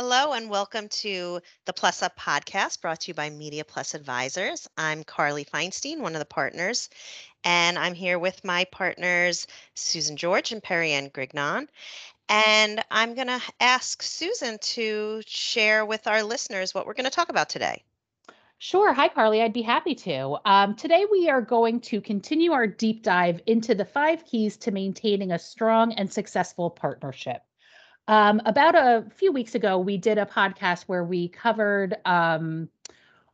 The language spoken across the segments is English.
Hello and welcome to the Plus Up podcast brought to you by Media Plus Advisors. I'm Carly Feinstein, one of the partners, and I'm here with my partners, Susan George and Perrianne Grignon. And I'm going to ask Susan to share with our listeners what we're going to talk about today. Sure. Hi, Carly. I'd be happy to. Um, today, we are going to continue our deep dive into the five keys to maintaining a strong and successful partnership. Um, about a few weeks ago, we did a podcast where we covered um,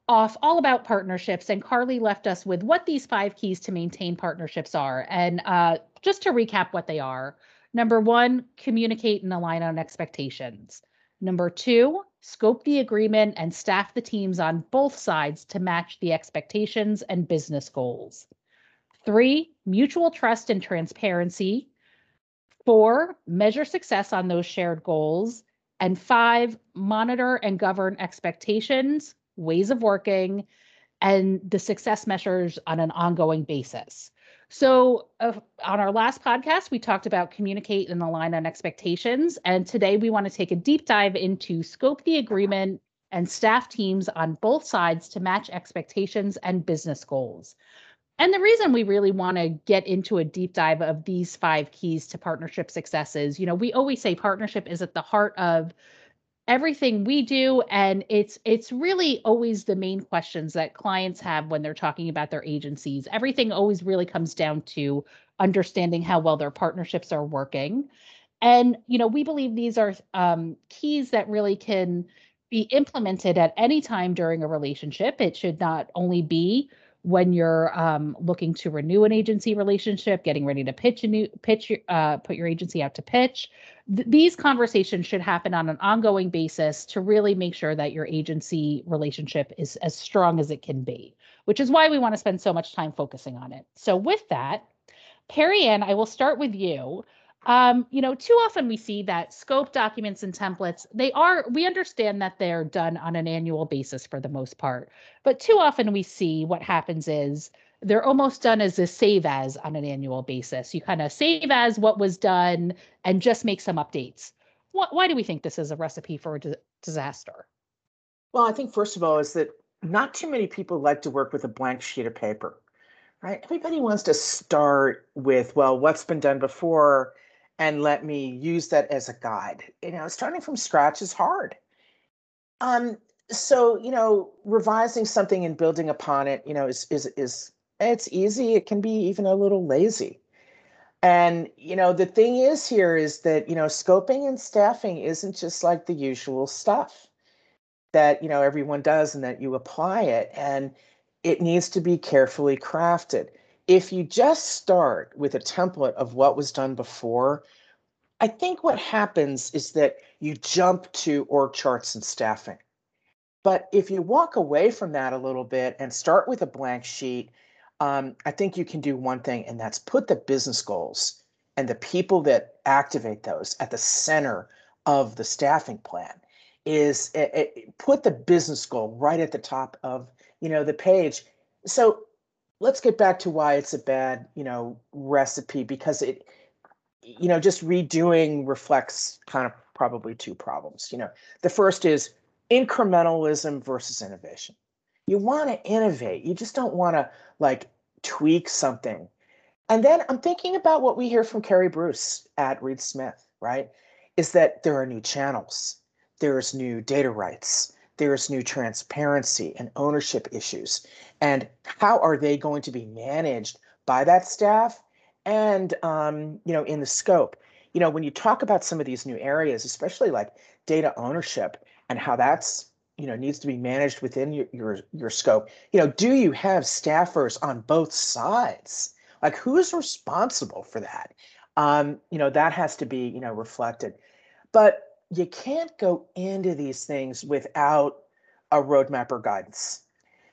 off all about partnerships, and Carly left us with what these five keys to maintain partnerships are. And uh, just to recap what they are number one, communicate and align on expectations. Number two, scope the agreement and staff the teams on both sides to match the expectations and business goals. Three, mutual trust and transparency. Four, measure success on those shared goals. And five, monitor and govern expectations, ways of working, and the success measures on an ongoing basis. So, uh, on our last podcast, we talked about communicate and align on expectations. And today we want to take a deep dive into scope the agreement and staff teams on both sides to match expectations and business goals. And the reason we really want to get into a deep dive of these five keys to partnership successes, you know, we always say partnership is at the heart of everything we do and it's it's really always the main questions that clients have when they're talking about their agencies. Everything always really comes down to understanding how well their partnerships are working. And you know, we believe these are um, keys that really can be implemented at any time during a relationship. It should not only be when you're um, looking to renew an agency relationship, getting ready to pitch a new pitch, uh, put your agency out to pitch. Th- these conversations should happen on an ongoing basis to really make sure that your agency relationship is as strong as it can be, which is why we want to spend so much time focusing on it. So, with that, Perrianne, I will start with you. Um, you know, too often we see that scope documents and templates, they are, we understand that they're done on an annual basis for the most part. But too often we see what happens is they're almost done as a save as on an annual basis. You kind of save as what was done and just make some updates. Why, why do we think this is a recipe for a di- disaster? Well, I think first of all is that not too many people like to work with a blank sheet of paper, right? Everybody wants to start with, well, what's been done before and let me use that as a guide. You know, starting from scratch is hard. Um, so you know, revising something and building upon it, you know, is is is it's easy. It can be even a little lazy. And you know, the thing is here is that you know, scoping and staffing isn't just like the usual stuff that you know everyone does and that you apply it, and it needs to be carefully crafted if you just start with a template of what was done before, I think what happens is that you jump to org charts and staffing. But if you walk away from that a little bit and start with a blank sheet, um, I think you can do one thing, and that's put the business goals and the people that activate those at the center of the staffing plan. Is it, it, put the business goal right at the top of you know the page. So let's get back to why it's a bad, you know, recipe because it, you know, just redoing reflects kind of probably two problems. You know, the first is incrementalism versus innovation. You want to innovate. You just don't want to like tweak something. And then I'm thinking about what we hear from Keri Bruce at Reed Smith, right? Is that there are new channels, there's new data rights, there's new transparency and ownership issues. And how are they going to be managed by that staff and um, you know in the scope? You know, when you talk about some of these new areas, especially like data ownership and how that's you know needs to be managed within your your, your scope, you know, do you have staffers on both sides? Like who's responsible for that? Um, you know, that has to be, you know, reflected. But you can't go into these things without a roadmap or guidance.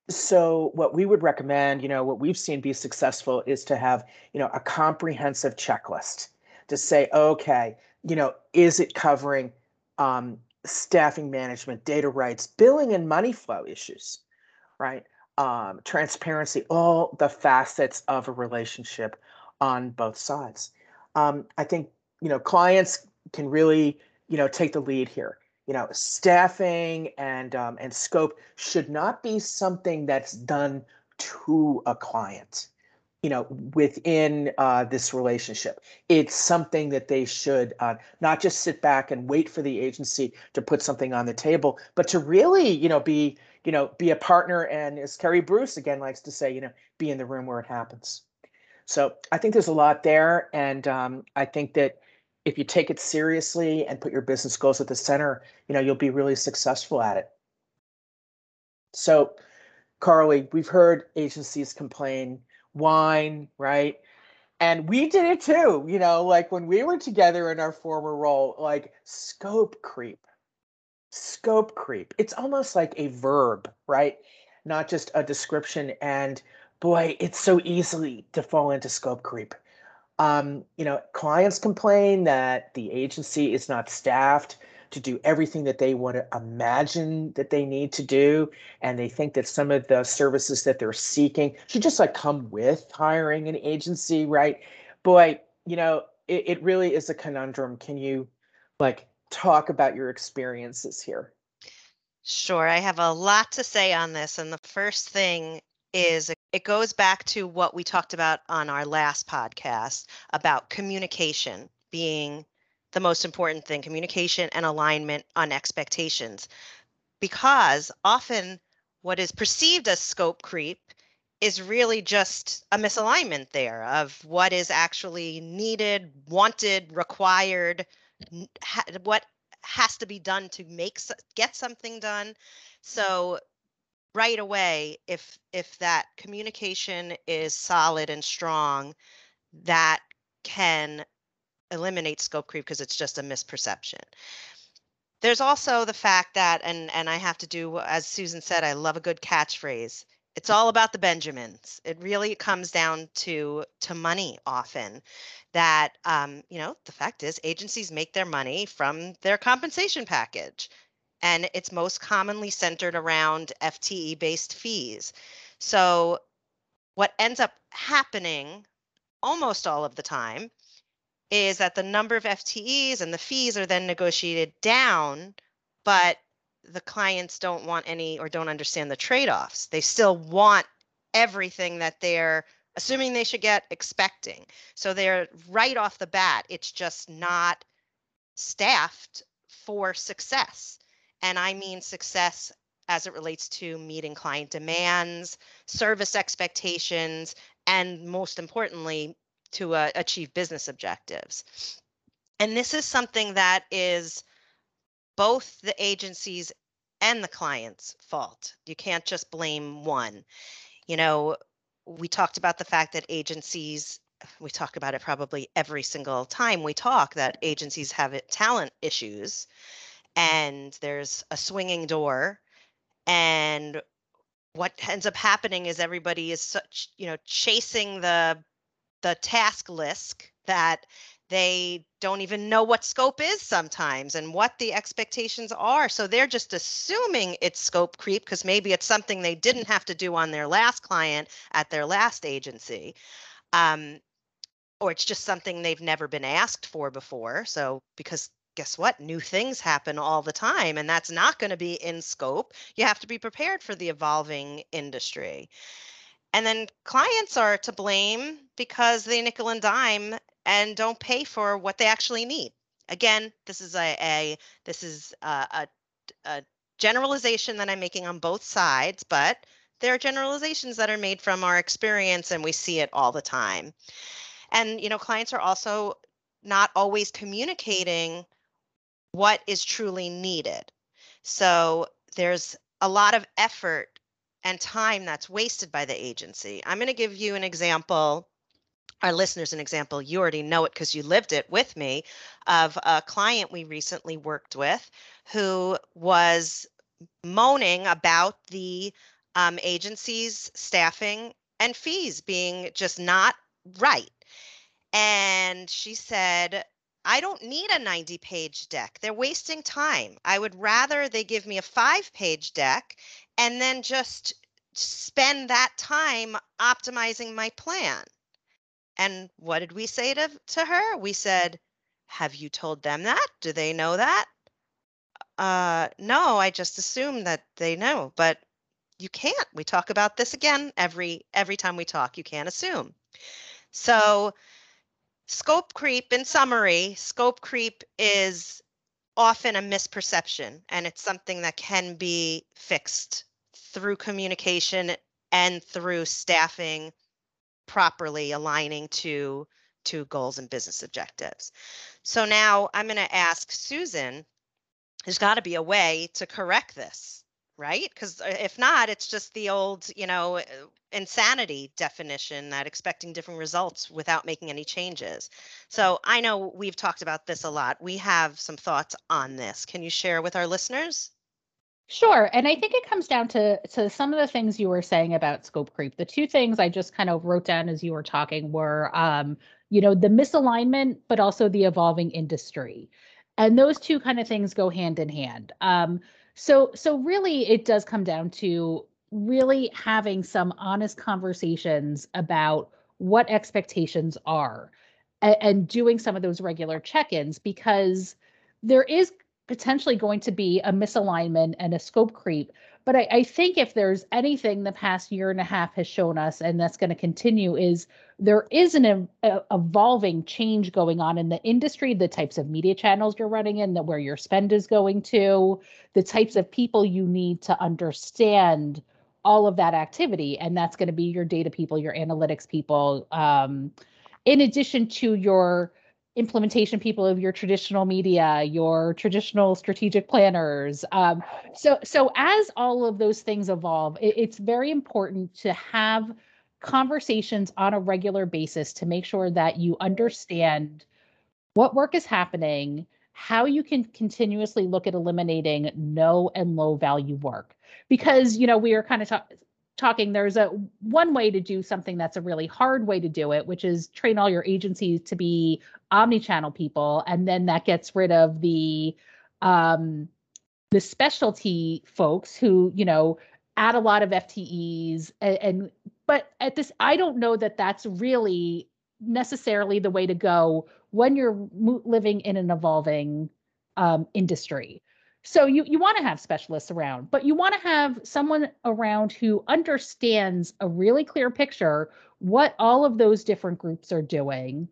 So what we would recommend, you know, what we've seen be successful is to have, you know, a comprehensive checklist to say, okay, you know, is it covering um, staffing management, data rights, billing and money flow issues, right? Um, transparency, all the facets of a relationship on both sides. Um, I think, you know, clients can really you know take the lead here. You know, staffing and um, and scope should not be something that's done to a client you know within uh, this relationship. It's something that they should uh, not just sit back and wait for the agency to put something on the table but to really you know be you know be a partner. And as Keri Bruce again likes to say you know be in the room where it happens. So i think there's a lot there. And um, i think that if you take it seriously and put your business goals at the center you know you'll be really successful at it so carly we've heard agencies complain whine, right? And we did it too, you know, like when we were together in our former role, like scope creep. Scope creep. It's almost like a verb, right? Not just a description. And boy, it's so easily to fall into scope creep. Um, you know, clients complain that the agency is not staffed to do everything that they want to imagine that they need to do. And they think that some of the services that they're seeking should just like come with hiring an agency, right? Boy, you know, it, it really is a conundrum. Can you like talk about your experiences here? Sure. I have a lot to say on this. And the first thing is it goes back to what we talked about on our last podcast about communication being the most important thing communication and alignment on expectations. Because often what is perceived as scope creep is really just a misalignment there of what is actually needed, wanted, required, what has to be done to make get something done. So right away if if that communication is solid and strong that can eliminate scope creep because it's just a misperception. There's also the fact that, and and I have to do as Susan said, I love a good catchphrase. It's all about the Benjamins. It really comes down to to money often. That um, you know, the fact is agencies make their money from their compensation package. And it's most commonly centered around FTE based fees. So what ends up happening almost all of the time is that the number of FTEs and the fees are then negotiated down, but the clients don't want any or don't understand the trade offs. They still want everything that they're assuming they should get expecting. So they're right off the bat, it's just not staffed for success. And I mean success as it relates to meeting client demands, service expectations, and most importantly, to uh, achieve business objectives. And this is something that is both the agencies and the client's fault. You can't just blame one. You know, we talked about the fact that agencies we talk about it probably every single time we talk that agencies have talent issues and there's a swinging door and what ends up happening is everybody is such you know chasing the the task list that they don't even know what scope is sometimes and what the expectations are. So they're just assuming it's scope creep because maybe it's something they didn't have to do on their last client at their last agency. Um, or it's just something they've never been asked for before. So because guess what? New things happen all the time, and that's not going to be in scope. You have to be prepared for the evolving industry. And then clients are to blame because they nickel and dime and don't pay for what they actually need. Again, this is a, a this is a, a, a generalization that I'm making on both sides, but there are generalizations that are made from our experience and we see it all the time. And you know, clients are also not always communicating what is truly needed. So there's a lot of effort and time that's wasted by the agency. I'm going to give you an example, our listeners an example. You already know it because you lived it with me of a client we recently worked with who was moaning about the um, agency's staffing and fees being just not right. And she said, I don't need a 90 page deck. They're wasting time. I would rather they give me a five page deck and then just spend that time optimizing my plan. And what did we say to, to her? We said, Have you told them that? Do they know that? uh, no, I just assume that they know, but you can't. We talk about this again every every time we talk. You can't assume. So scope creep in summary, scope creep is often a misperception and it's something that can be fixed through communication and through staffing properly aligning to to goals and business objectives. So now I'm going to ask Susan, there's got to be a way to correct this, right? Because uh, if not, it's just the old, you know, uh, insanity definition that expecting different results without making any changes. So I know we've talked about this a lot. We have some thoughts on this. Can you share with our listeners? Sure. And I think it comes down to to some of the things you were saying about scope creep. The two things I just kind of wrote down as you were talking were um, you know, the misalignment, but also the evolving industry. And those two kind of things go hand in hand. Um, so so really it does come down to really having some honest conversations about what expectations are and, and doing some of those regular check-ins because there is potentially going to be a misalignment and a scope creep. But I, I, think if there's anything the past year and a half has shown us, and that's going to continue, is there is an evolving change going on in the industry, the types of media channels you're running in, that where your spend is going to, the types of people you need to understand all of that activity, and that's going to be your data people, your analytics people, um, in addition to your implementation people of your traditional media, your traditional strategic planners. Um, so, so as all of those things evolve, it, it's very important to have conversations on a regular basis to make sure that you understand what work is happening, how you can continuously look at eliminating no and low value work. Because, you know, we are kind of talking talking there's a one way to do something that's a really hard way to do it which is train all your agencies to be omni-channel people and then that gets rid of the um the specialty folks who you know add a lot of ftes and, and but at this i don't know that that's really necessarily the way to go when you're living in an evolving um, industry so you you want to have specialists around, but you want to have someone around who understands a really clear picture what all of those different groups are doing,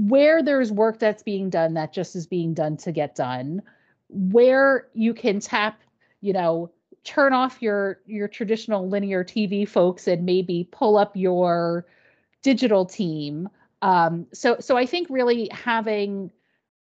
where there's work that's being done that just is being done to get done, where you can tap, you know, turn off your your traditional linear TV folks and maybe pull up your digital team. Um, so so I think really having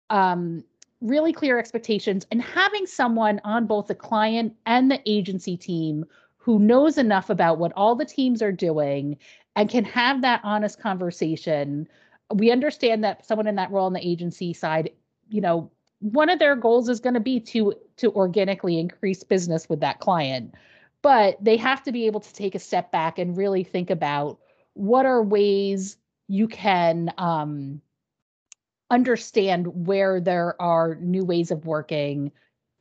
um, really clear expectations and having someone on both the client and the agency team who knows enough about what all the teams are doing and can have that honest conversation. We understand that someone in that role on the agency side, you know, one of their goals is going to be to to organically increase business with that client. But they have to be able to take a step back and really think about what are ways you can um, understand where there are new ways of working,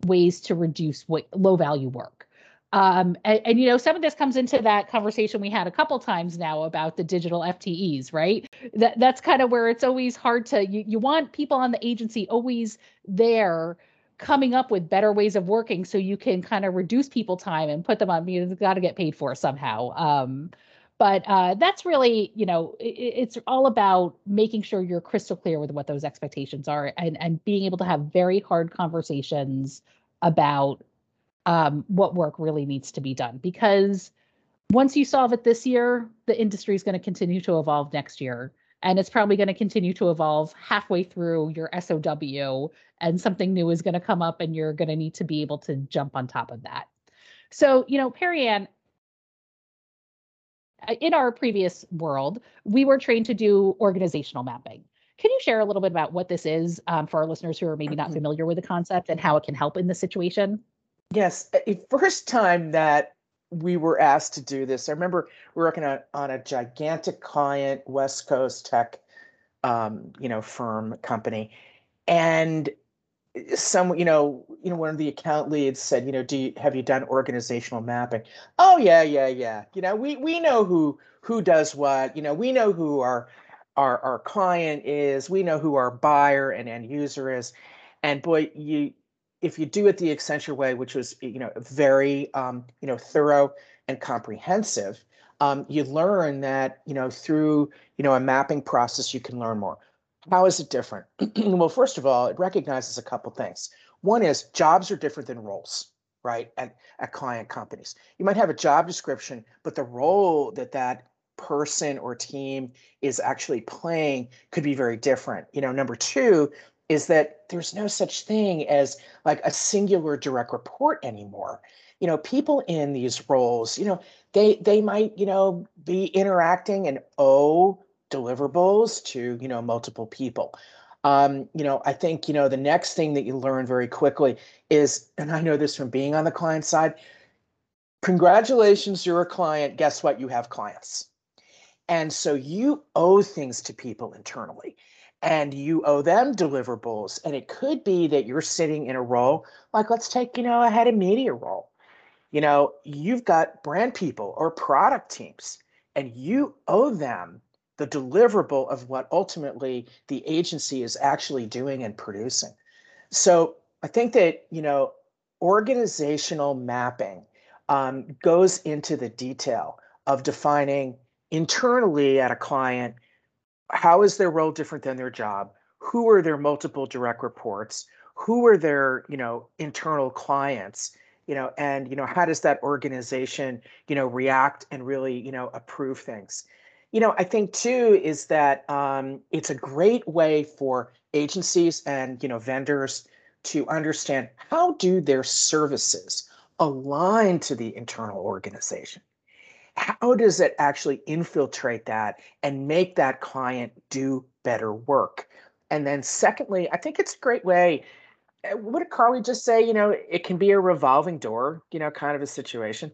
ways to reduce low value work. Um, and, and, you know, some of this comes into that conversation we had a couple times now about the digital FTEs, right? That that's kind of where it's always hard to you, you want people on the agency always there coming up with better ways of working so you can kind of reduce people time and put them on you know, got to get paid for somehow. Um, but uh, that's really you know it, it's all about making sure you're crystal clear with what those expectations are and and being able to have very hard conversations about um, what work really needs to be done because once you solve it this year the industry is going to continue to evolve next year and it's probably going to continue to evolve halfway through your SOW and something new is going to come up and you're going to need to be able to jump on top of that. So, you know, Perrianne, in our previous world, we were trained to do organizational mapping. Can you share a little bit about what this is um, for our listeners who are maybe not mm-hmm. familiar with the concept and how it can help in this situation? Yes, first time that we were asked to do this, I remember we were working on, on a gigantic client, West Coast tech, um, you know, firm company, and some you know you know one of the account leads said you know do you have you done organizational mapping? Oh yeah yeah yeah. You know we we know who who does what. You know we know who our our our client is. We know who our buyer and end user is. And boy you if you do it the Accenture way, which was you know very um, you know thorough and comprehensive, um, you learn that you know through you know a mapping process you can learn more. How is it different? well, first of all, it recognizes a couple things. One is jobs are different than roles, right? At, at client companies, you might have a job description, but the role that that person or team is actually playing could be very different. You know, number two is that there's no such thing as like a singular direct report anymore. You know, people in these roles, you know, they they might, you know, be interacting and owe deliverables to, you know, multiple people. Um, you know, I think, you know, the next thing that you learn very quickly is, and I know this from being on the client side, congratulations, you're a client. Guess what? You have clients. And so you owe things to people internally and you owe them deliverables. And it could be that you're sitting in a role, like let's take, you know, a head of media role. You know, you've got brand people or product teams, and you owe them the deliverable of what ultimately the agency is actually doing and producing. So I think that, you know, organizational mapping um, goes into the detail of defining internally at a client how is their role different than their job? Who are their multiple direct reports? Who are their you know internal clients? You know and you know how does that organization you know react and really you know approve things you know i think too is that um, it's a great way for agencies and you know vendors to understand how do their services align to the internal organization how does it actually infiltrate that and make that client do better work? And then, secondly, I think it's a great way. Eh, what did Carly just say? You know, it can be a revolving door, you know, kind of a situation.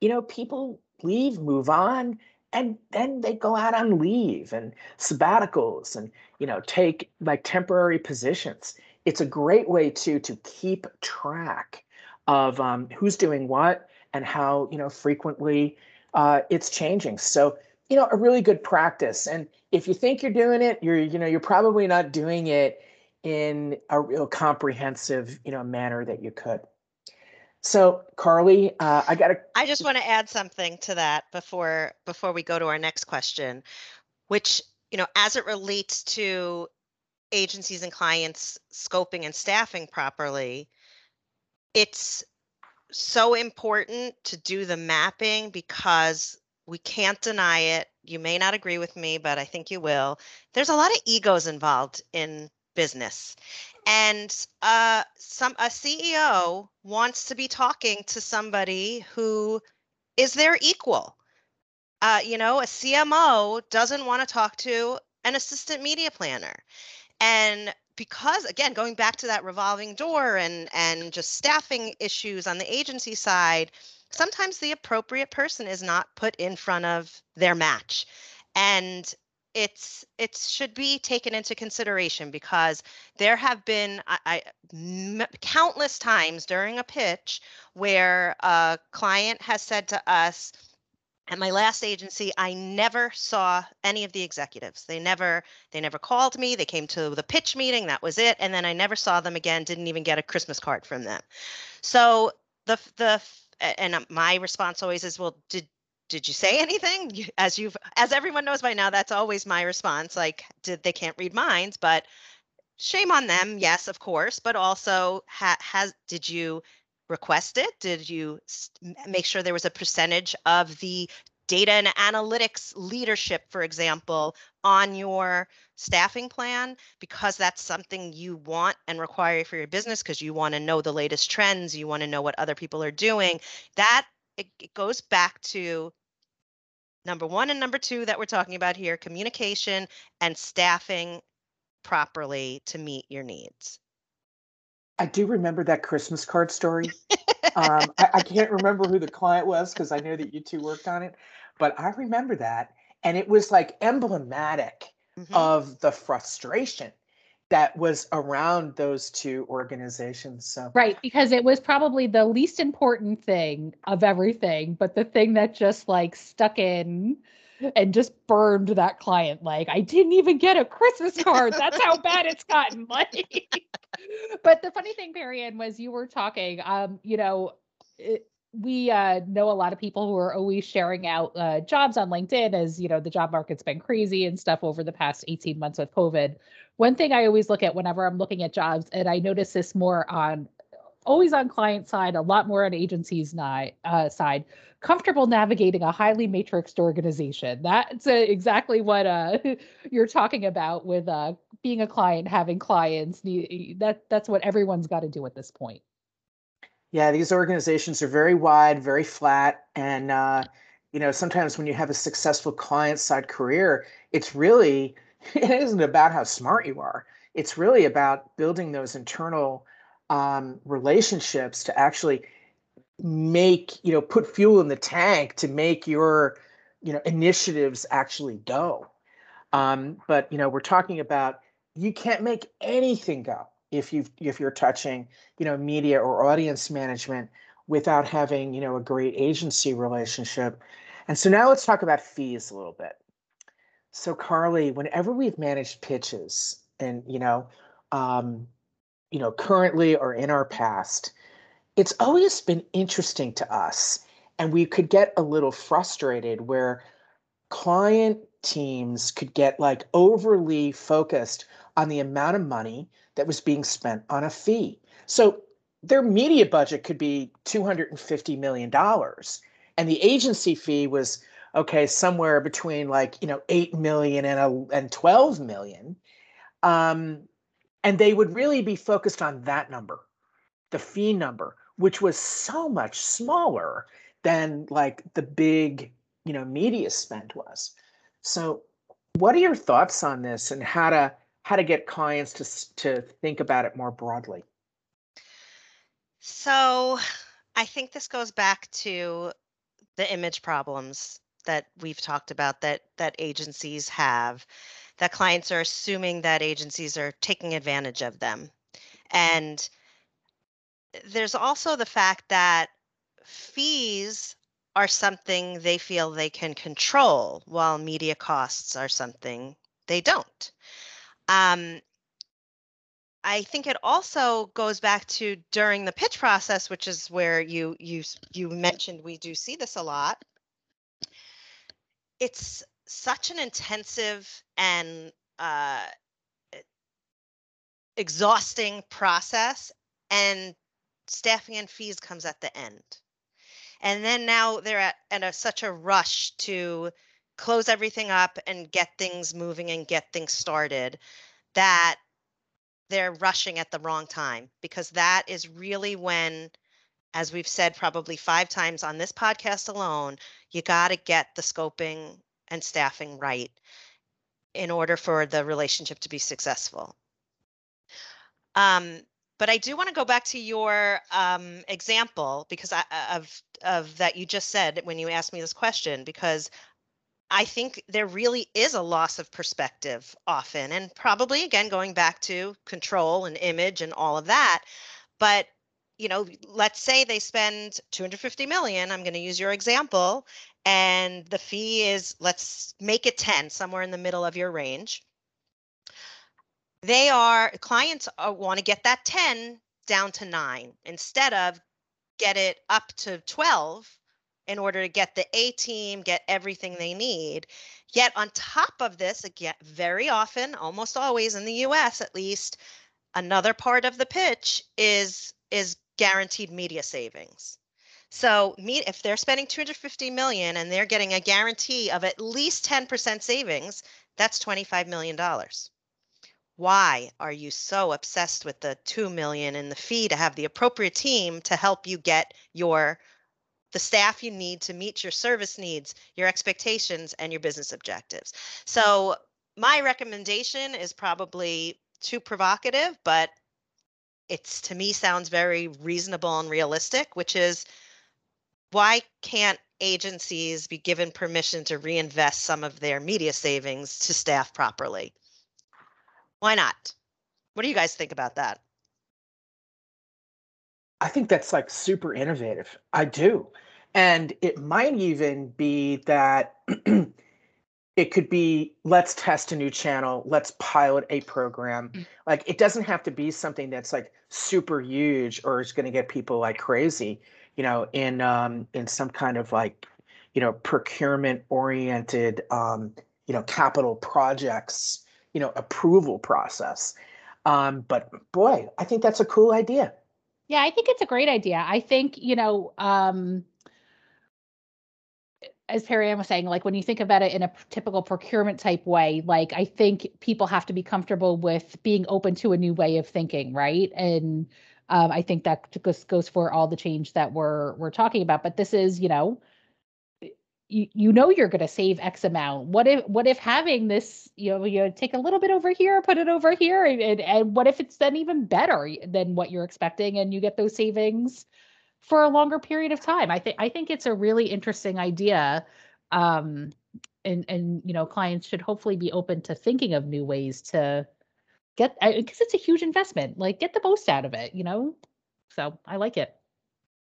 You know, people leave, move on, and then they go out on leave and sabbaticals and, you know, take like temporary positions. It's a great way too to keep track of um, who's doing what and how, you know, frequently uh, it's changing. So, you know, a really good practice. And if you think you're doing it, you're, you know, you're probably not doing it in a real comprehensive, you know, manner that you could. So, Carly, uh, I got to. I just want to add something to that before before we go to our next question, which you know, as it relates to agencies and clients scoping and staffing properly, it's so important to do the mapping because we can't deny it. You may not agree with me, but I think you will. There's a lot of egos involved in business. And uh, some a CEO wants to be talking to somebody who is their equal. Uh, you know, a CMO doesn't want to talk to an assistant media planner. And because again going back to that revolving door and and just staffing issues on the agency side sometimes the appropriate person is not put in front of their match and it's it should be taken into consideration because there have been I, I m- countless times during a pitch where a client has said to us at my last agency i never saw any of the executives. They never they never called me. They came to the pitch meeting. That was it. And then i never saw them again. Didn't even get a christmas card from them. So the the and my response always is well did did you say anything as you've as everyone knows by now that's always my response like did they can't read minds but shame on them yes of course but also ha, has did you request it? Did you make sure there was a percentage of the data and analytics leadership, for example, on your staffing plan because that's something you want and require for your business because you want to know the latest trends, you want to know what other people are doing. That it, it goes back to number one and number two that we're talking about here communication and staffing properly to meet your needs. I do remember that Christmas card story. um, I, I, can't remember who the client was because I know that you two worked on it, but I remember that. And it was like emblematic mm-hmm. of the frustration that was around those two organizations. So Right, because it was probably the least important thing of everything, but the thing that just like stuck in and just burned that client like I didn't even get a Christmas card. That's how bad it's gotten. Like but the funny thing, Marianne, was you were talking, um, you know, it, we uh, know a lot of people who are always sharing out uh, jobs on LinkedIn as you know the job market's been crazy and stuff over the past 18 months with COVID. One thing I always look at whenever I'm looking at jobs, and I notice this more on always on client side, a lot more on agencies uh, side, comfortable navigating a highly matrixed organization. That's uh, exactly what uh, you're talking about with uh, being a client, having clients. That that's what everyone's got to do at this point. Yeah, these organizations are very wide, very flat, and uh, you know sometimes when you have a successful client side career, it's really it isn't about how smart you are. It's really about building those internal um, relationships to actually make you know put fuel in the tank to make your you know initiatives actually go. Um, but you know we're talking about you can't make anything go if you if you're touching you know media or audience management without having you know a great agency relationship and so now let's talk about fees a little bit so carly whenever we've managed pitches and you know um, you know currently or in our past it's always been interesting to us and we could get a little frustrated where client teams could get like overly focused on the amount of money that was being spent on a fee. So their media budget could be $250 million. And the agency fee was, okay, somewhere between like, you know, 8 million and, a, and 12 million. Um, and they would really be focused on that number, the fee number, which was so much smaller than like the big, you know, media spend was. So what are your thoughts on this and how to how to get clients to to think about it more broadly? So, I think this goes back to the image problems that we've talked about that that agencies have that clients are assuming that agencies are taking advantage of them. And there's also the fact that fees are something they feel they can control while media costs are something they don't. Um, I think it also goes back to during the pitch process, which is where you you you mentioned we do see this a lot. It's such an intensive and uh, exhausting process, and staffing and fees comes at the end. And then now they're at, at a, such a rush to close everything up and get things moving and get things started that they're rushing at the wrong time because that is really when as we've said probably five times on this podcast alone you got to get the scoping and staffing right in order for the relationship to be successful um, but I do want to go back to your um, example because I, of of that you just said when you asked me this question because I think there really is a loss of perspective often, and probably again going back to control and image and all of that. But you know, let's say they spend 250 million. I'm going to use your example, and the fee is let's make it 10, somewhere in the middle of your range. They are clients uh, are, want to get that 10 down to nine instead of get it up to 12 in order to get the A team, get everything they need. Yet, on top of this, again, very often, almost always in the US at least, another part of the pitch is is guaranteed media savings. So, if they're spending 250 million and they're getting a guarantee of at least 10% savings, that's 25 million dollars. Why are you so obsessed with the 2 million in the fee to have the appropriate team to help you get your the staff you need to meet your service needs, your expectations, and your business objectives. So, my recommendation is probably too provocative, but it's to me sounds very reasonable and realistic, which is why can't agencies be given permission to reinvest some of their media savings to staff properly? Why not? What do you guys think about that? I think that's like super innovative. I do. And it might even be that it could be let's test a new channel. Let's pilot a program. Mm-hmm. like it doesn't have to be something that's like super huge or is going to get people like crazy you know in um in some kind of like you know procurement oriented um you know capital projects you know approval process. Um but boy i think that's a cool idea. Yeah i think it's a great idea. I think you know um as Perry was saying, like when you think about it in a typical procurement type way, like I think people have to be comfortable with being open to a new way of thinking, right? And um, I think that goes goes for all the change that we're we're talking about. But this is, you know, you you know you're going to save X amount. What if what if having this, you know, you take a little bit over here, put it over here, and, and what if it's then even better than what you're expecting, and you get those savings for a longer period of time. I think I think it's a really interesting idea. Um, and and you know, clients should hopefully be open to thinking of new ways to get because it's a huge investment. Like get the most out of it, you know. So I like it.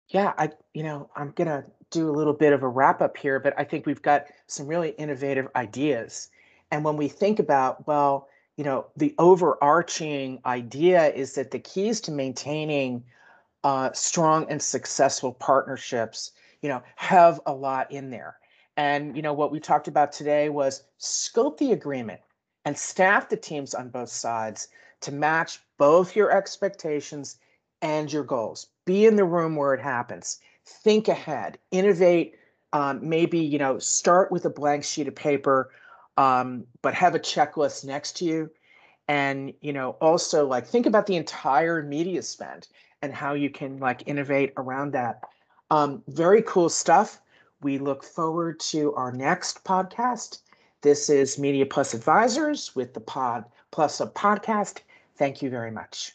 Yeah, I you know I'm gonna do a little bit of a wrap up here, but I think we've got some really innovative ideas. And when we think about well, you know, the overarching idea is that the keys to maintaining uh, strong and successful partnerships, you know, have a lot in there. And you know what we talked about today was scope the agreement and staff the teams on both sides to match both your expectations and your goals. Be in the room where it happens. Think ahead. Innovate. Um, maybe you know start with a blank sheet of paper, um, but have a checklist next to you. And you know also like think about the entire media spend and how you can like innovate around that. Um, very cool stuff. We look forward to our next podcast. This is Media Plus Advisors with the Pod Plus a podcast. Thank you very much.